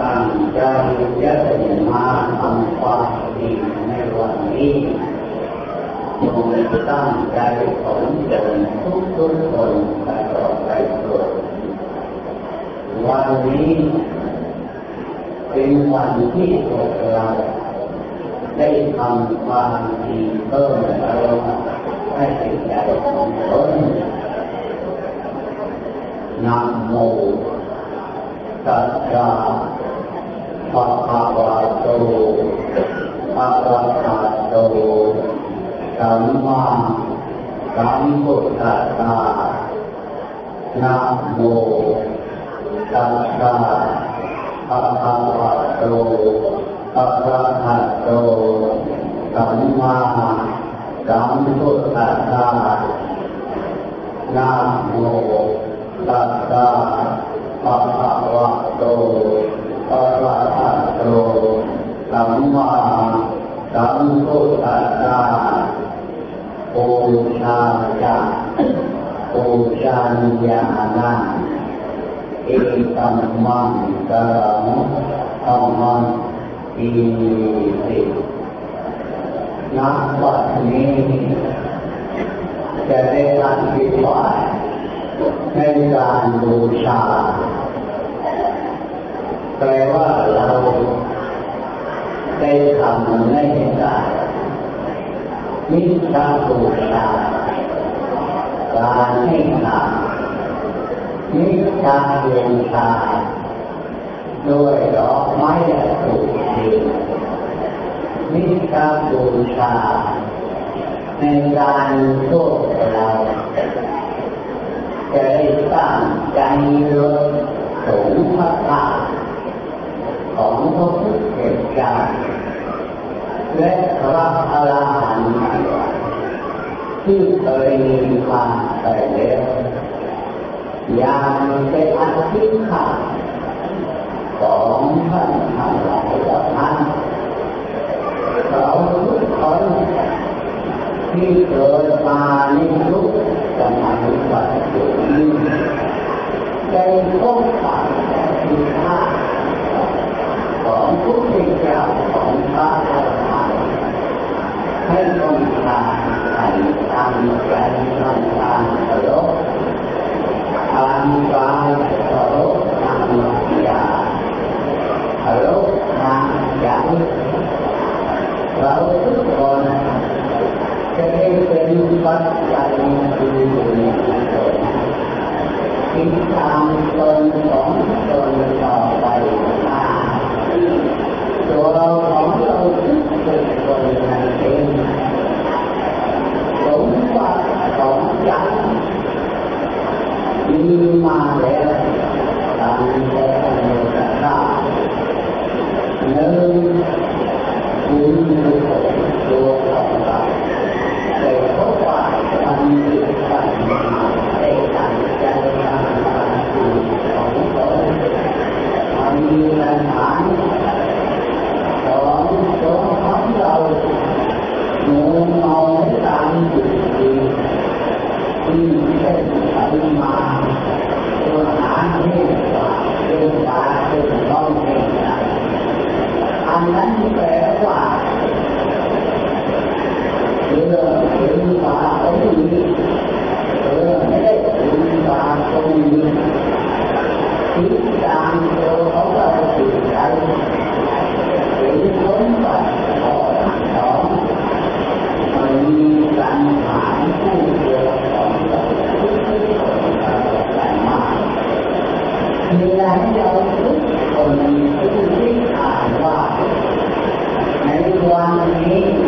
ตั้งใจจะมาทำความดีในวันนี้จงตั้งใจผลเดินทุกทุกคนตลอดไปตัววันนี้เป็นวันที่พวกเราได้ทำความดีเพิ่มเติมให้จิตใจของตนนะโมตัสสะ ภะคะวะโตอะระหะโตสัมมาสัมพุทธัสสะนะโมตัสสะภะคะวะโตอะระหะโตสัมมาสัมพุทธัสสะนะโมตัสสะภะคะวะโต อะระหะโตสัมมาสัมพุทธัสสะปูชาจาปูชาญาณังเอตัมมังกรังธรรมังอิตินับวันนี้จะได้อธิบายในการบูชา แปลว่าเราได้ทำในการมิตรบูชาการให้ทานมิตรบูชาด้วยดอกไม้และถูกดีมิตรบูชาในการพวกเราจะได้ตั้างใจลดสูงพระธาตุ ของพระพุทธเจ้าและพระอรหันต์ที่เคยมีความไปแล้วอย่างเป็นอธิษฐาของท่านทั้งหลายเหล่านั้นเราทุกคนที่เกิดมาในยุคสมัยปัจจุบันได้พบปะแต่คุณค่า ของพุทธเจ้าของพระอรหันต์ให้ต้องการให้ทำใจทำการเคารพทำกายเคารพทำวาจาเคารพทางใจเราทุกคนจะได้เป็นปัจจัยคือติดตามตนของตนต่อไปมาตัวเราของเราทุกคนนั้นเองสมบัติของใจมีมาแล้วตามแต่โลกธาตุหนึ่งคุณตัวของเราแต่เพราะว่ามันมีปัญหาในการใจทำการดูของตนมันมีปัญหาของตัวของเราหนูเอาตามจุดดีที่เป็ อันนั้นแปลว่าเรื่องถึงตาตรงนี้เรื่องไม่ได้ถึงตาตรงนี้ทิศทางตัวของเราจิตใจถึงสมบัติของสองมันมีปัญหาผู้เดียวของเราทุกคนกันมากมีอะไรเราทุกคนที่ที่อ่านว่า ใน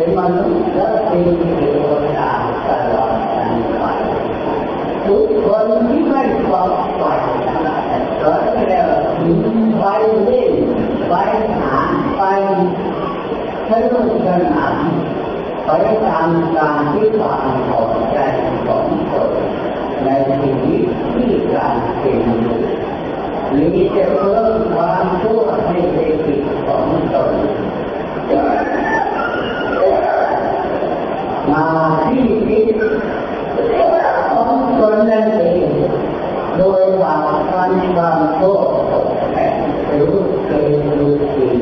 เป็นมนุษย์และเป็นเทวดาตลอดไปทุกคนที่ไม่ปลอดภัยก็เรียกไปเล่นไปหาไปสนุกสนานไปตามการที่ความพอใจของตนในชีวิตที่การเป็นอยู่มีแต่เพิ่มความชั่วให้เป็นจิตของตน มาที่จิตของตนนั่นเองโดยว่าการความชั่วแห่งรู้เกินรู้จริง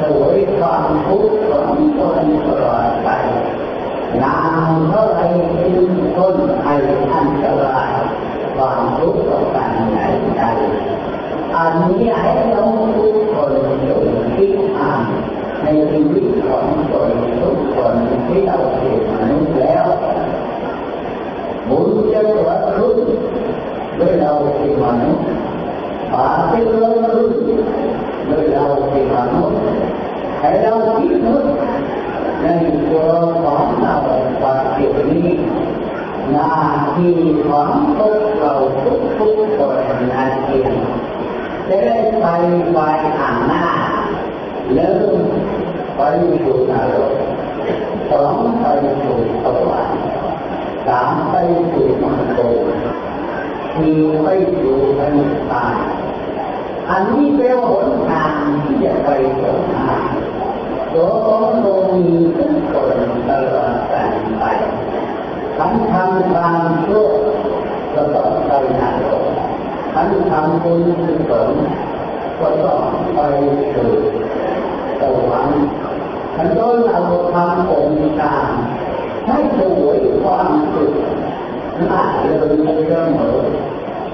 สวยความทุกข์ของตนตลอดไปนานเท่าไรจึงต้นภัยอันตรายความทุกข์ต่อกันในใจอันนี้ให้เราทุกคนจงคิดอ่านในชีวิตของตนทุกคนที่เราเป็นมนุษย์แล้วบุญจะเกิดขึ้น ด้วยเราเป็นมนุษย์บาปจะเกิดขึ้นด้วยเราเป็นมนุษย์ให้เราคิดนึกในตัวของเราปัจจุบันนี้หน้าที่ของพวกเราทุกทุกคนนั่นเองจะได้ไปไปอ่างหน้าเริ่มไปสู่นรกสองไปสู่สวรรค์สามไปสู่มรรคสี่ไปสู่พระนิพพานอันนี้เป็นหนทางที่จะไปถึงทางตัวของโลมีทุกคนตลอดกันไปทั้งทำความชั่วก็ต้องไปนรกทั้งทำบุญกุศลก็ต้องไปสู่สวรรค์ทั้งโดยเราทำองค์การให้สวยความสุข ละเลยเสมอ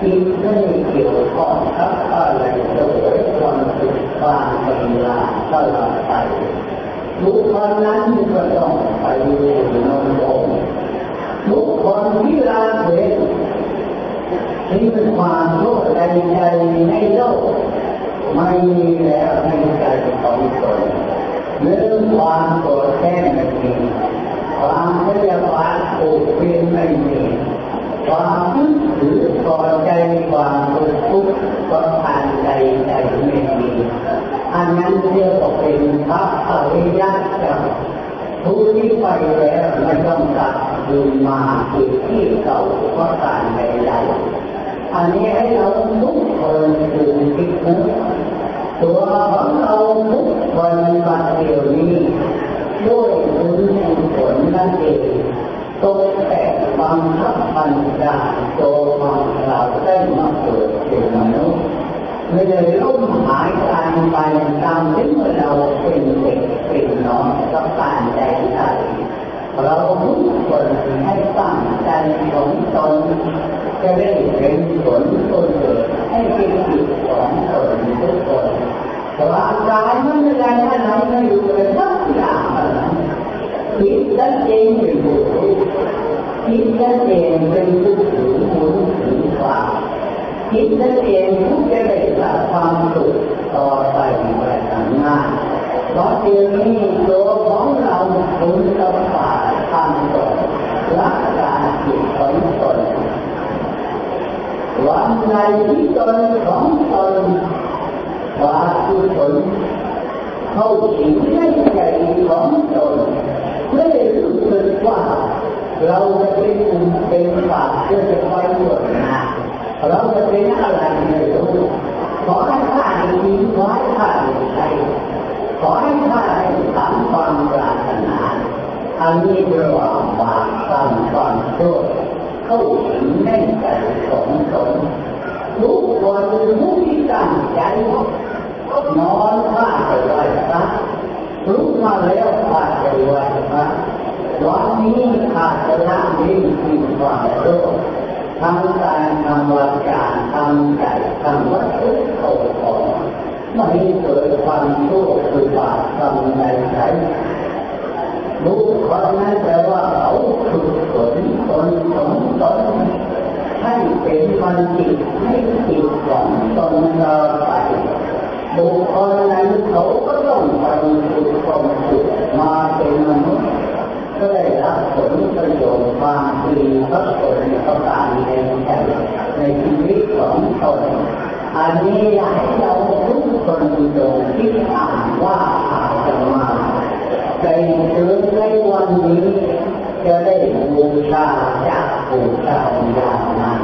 ที่ไม่เกี่ยวข้องกับอะไรสวยความสุขความเป็นลาตลอดไปทุกคนนั้นก็ต้องไปสู่นรกทุกคนที่ลาเว้นที่เป็นความโลภใดๆในโลกไม่มีแล้วในใจของตนเรื่องความโกรธแค้นไม่มีความพยาบาทผูกเพียนไม่มี ความยึดถือพอใจความทุกข์ความผ่านใจใจไม่มีอันนั้นเรียกว่าเป็นพระอริยเจ้าผู้ที่ไปแล้วไม่ต้องกลับคืนมาอีกที่เก่าเพราะการใดๆอันนี้ให้เราทุกคนคือคิดนึกตัวของเราทุกคนบัดเดียวนี้ด้วยบุญแห่งผลนั่นเองตกแต่ง คับบัญชาตัวของเราได้มาเกิดเป็นมนุษย์ไม่ได้ล้มหายตายไปตามที่เมื่อเราเป็นเด็กเป็นน้องกับการใจใจเราทุกคนให้ตั้งใจของตนจะได้เป็นผลตนเกิดให้เป็นจิตของตนทุกคนร่างกายมันไม่ได้ท่านไหนไม่อยู่เลยสักอย่างอะไรคิดชัดเจนเป็นผู้รู้ คิดชัดเจนเป็นผู้ถือบุญถือควาคิดชัดเจนผู้จะได้รับความสุขต่อไปไปทางหน้าเพราะเดี๋ยวนี้ตัวของเราคุณกับฝ่าทำตนรักกาจิตของตนวันในที่ตนของตนว่าทุกคนเข้าถึงในใจของตนไม่ได้รู้สึกว่า เราจะเป็นกลุ่มเป็นฝ่ายจะจะไปหมดนะเราจะเป็นอะไรไม่รู้ขอให้ข้าได้ยินขอให้ข้าได้ใช้ขอให้ข้าได้ทำความปรารถนาอันนี้เรียกว่าบาปกรรมความชั่วเข้าถึงในใจของตนทุกคนทุกที่ตั้งใจนอนผ้าไปไหว้พระลุกมาแล้วผ้าไปไหว้พระ วันนี้ขาดจะละลิ้นที่ความโลภทำการทำวาจาทำใจทำวัตถุเข้าของไม่เกิดความชั่วคือบาปทำในใจบุคคลนั้นแปลว่าเขาฝึกฝนตนสมตนให้เป็นมันจิตให้จิตของตนเราไปบุคคลนั้นเขาก็ต้องไปฝึกฝนจิตมาเป็นมนุษย์ ก็ได้รับผลประโยชน์บางทีก็ผลประการในใจในชีวิตของตนอันนี้อยากให้เราทุกคนจงคิดอ่านว่าอาจะมาใจถึงในวันนี้จะได้บูชาจากบูชาอย่างนั้น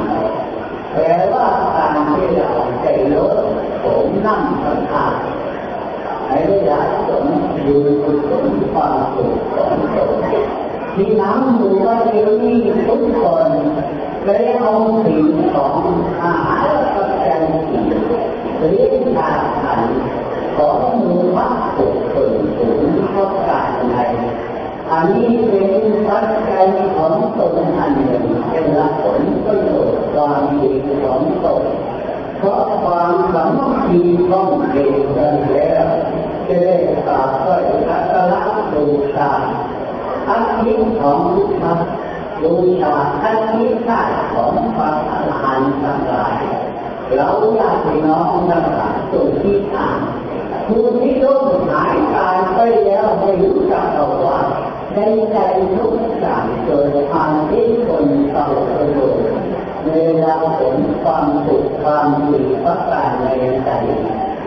แปลว่าการที่เราใจลดผมนั่งสังขาร ให้ได้รับผลอยู่กุศลความสุขของตนที่น้ำมือว่าเดี๋ยวนี้ทุกคนได้เอาสิ่งของอาหารปัจจัยสี่เรียกทางขันของมือวัตถุส่วนสูงเข้ากันในอันนี้เป็นปัจจัยของตนอันหนึ่งเป็นหละผลประโยชน์ความดีของตนเพราะความสามัคคีต้องเกิดกันแล้ว จะได้กราบไหว้พระกระบูชาอันนี้ของพระบูชาอันนี้ค่าของพระอรหันต์ทั้งหลายเราญาติน้องทั้งหลายจงที่อ่านผู้ที่ล้มหายตายไปแล้วไม่รู้จักเอาว่าในใจทุกอย่างเกิดทางที่คนเก่าประโยชน์เวลาผลความสุขความดีประการในใจ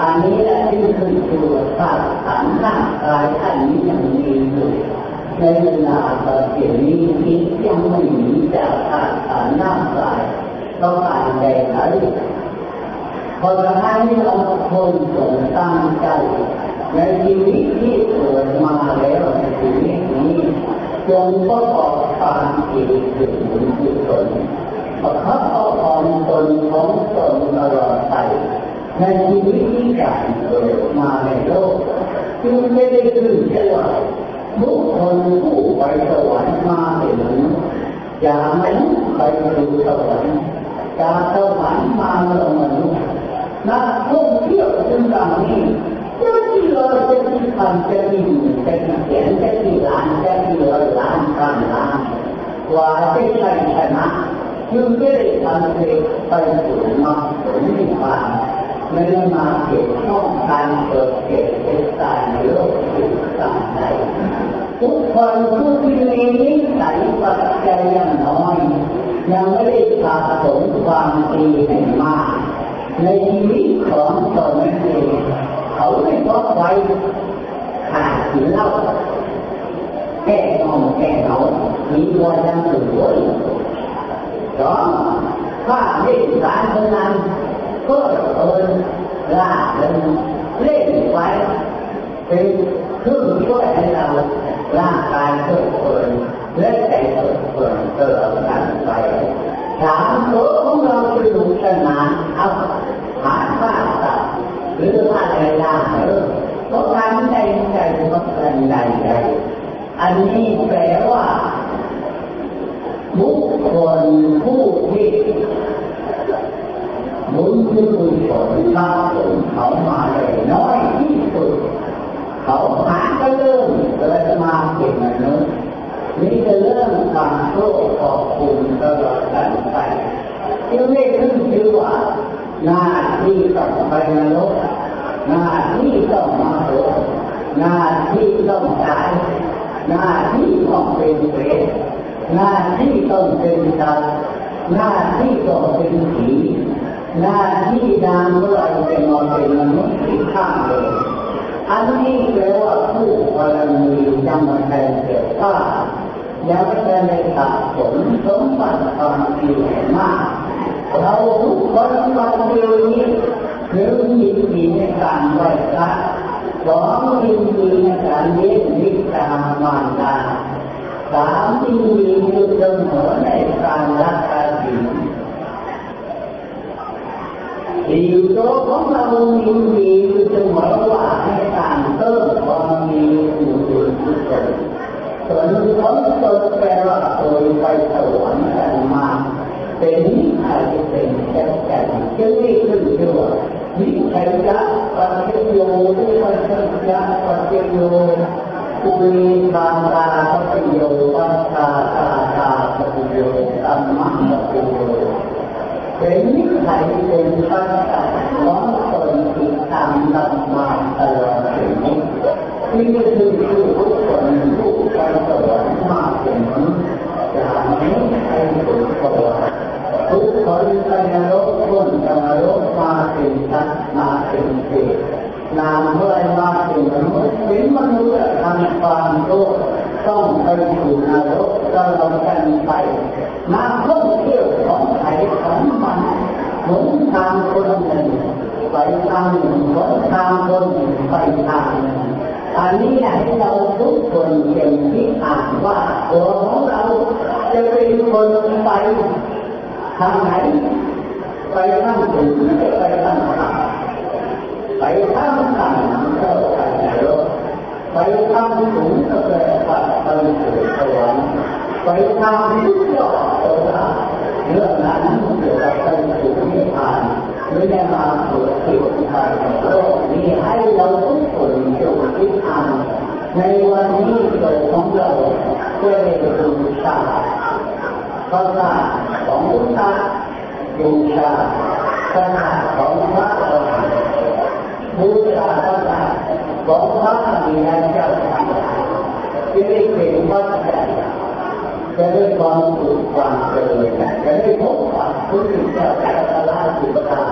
อันนี้แหละที่คือตัวธาตุขันร่างกายอันนี้ยังมีอยู่ในเวลาตอนเสียนี้จิตยังไม่หนีจากธาตุขันร่างกายต้องการใจไหนพอจะให้เราคนสงตั้งใจในชีวิตที่เกิดมาแล้วในชีวิตนี้จงประกอบความดีถึงบุญกุศลประคับประคองตนของตนตลอดไป ในชีวิตที่การเกิดมาในโลกจึงไม่ได้ขึ้นชื่อว่าบุคคลผู้ไปสวรรค์มาเป็นมนุษย์อย่างนั้นไปสู่สวรรค์จากสวรรค์มาลงมนุษย์นักท่องเที่ยวจึงดังนี้จะที่เลยจะที่พันจะที่หมื่นจะที่แสนจะที่ล้านจะที่ร้อยล้านพันล้านกว่าจะใช้ชนะจึงไม่ได้ทำให้ไปสู่มรรคผลนิพพาน ไม่ได้มาเกี่ยวข้องการเกิดเกิดเป็นตายในโลกที่ต่างใดทุกคนผู้ที่มีนิสัยปัจจัยยังน้อย ยังไม่ได้สะสมความดีให้มาก ในชีวิตของตนเองเขาไม่ต้อไว้ขาดกินเหล้าแก้งอมแก้เหงามีวันยังตื่นด้วยสองถ้าเล่นสารพนัน ก็เอินลาเล่นเล่นไว้เป็นครื่องช่วยให้เราร่างกายเกิดเปิดและใจเกิดเปิดตลอดกันไปถามตัวของเราสนุกสนานเอาหาผ้าตัดหรือว่าอะไรล่าเออเพราะการใจใจมันเป็นใดใดอันนี้แปลว่าบุคคลผู้ที่ บุญคือบุญผลมาเขามาเลยน้อยที่สุด เขาหาก็เริ่มเลยมาเก็บมนุษย์นี่จะเริ่มการโต้ขอบคุณตลอดกันไปยังไม่ขึ้นชื่อว่าหน้าที่ต้องไปนรกหน้าที่ต้องมาโลกหน้าที่ต้องตายหน้าที่ต้องเป็นเปรตหน้าที่ต้องเป็นสัตว์หน้าที่ต้องเป็นผี หน้าที่ดามเมื่อไรจะมาเป็นมนุษย์ที่ข้างเลยอันนี้แปลว่าผู้บารมียังไม่ได้เกิดว่ายังไม่ได้ตัดผลสมบัติความดีมาก เราทุกคนเราเดียวนี้หรือยินดีในการไหว้พระสองยินดีในการเลี้ยงนิตามารดาสามที่มีอยู่เสมอในการรักษาศีล ที่อยู่ตัวของเรามีมีอยู่เสมอว่าให้การเพิ่มความมีอยู่อยู่ทุกคนส่วนผลตกแปลว่าโดยไปสวรรค์กันมาเป็นนิสัยเป็นแก่แก่จึงนี่ขึ้นชื่อว่าวิชัยยะปัจเจโยวิปัสสยะปัจเจโยปุริทาตาปัจโยปัสสาตาตาปัจโยตัมมะปัจโย เป็นนิสัยเป็นปัจจัยของคนที่ทำนำมาตลอดชีวิตนี่คือคือทุกคนทุกไปสวรรค์มากเป็นมนุษย์อย่างนี้ให้ถึงสวรรค์ทุกคนไปนรกพ้นจากนรกมาเป็นสัตว์มาเป็นเทพนามเมื่อมาเป็นมนุษย์เป็นมนุษย์ทำความโลภต้องไปสู่นรกตลอดกันไปมาท่อ ยของมันหนทางคนหนึ่งไปทางหนึ่งหนทางคนหนึ่งไปทางหนึ่งอันนี้ให้เราทุกคนเป็นที่อ่านว่าตัวของเราจะเป็นคนไปทางไหน ไปทางสูงหรือไปทางต่ำไปทางต่ำก็ไปนรกไปทางสูงก็แปไปสู่สวรรค์ไปทางที่ยอดก็ได้เรื่องนั้นเกี่ยวกับไปสู่นิพพานไม่ได้มาเกิดที่ทางโลกนี้ให้เราทุกคนจงคิดอ่านในวันนี้เกิดของเราเพื่อให้ดูชาพระราของพุทธะบูชาพระราของพระอรหันต์บูชาพระราของพระอริยเจ้าที่ได้เป็นพระเจ้าจะได้ความสุขความเจริญจะได้พบกับพุขทธเจ้าจักรราชสุดา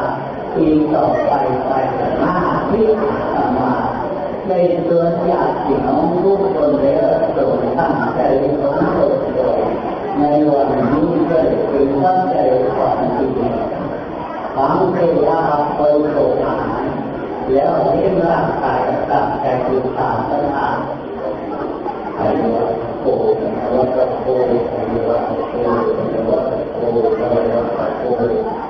ปีต่อไปไปห้าที่อามาในตัวญาติน้องทุกคนแล้วโปรดตั้งใจของโปรดโดยในวันนี้ก็เป็นตั้งใจความดีฟังเทวาคอยโปรดอาหารแล้วเลี้ยงร่างกายตั้งใจดูตามปัญหาไอ้วัดโกวัดโกไอ้วัดโกไอ้วัดโกไอ้วัดโกวันวัดโกที่วัดโกที่วัดตาตาตาตาตาตาตาตาโก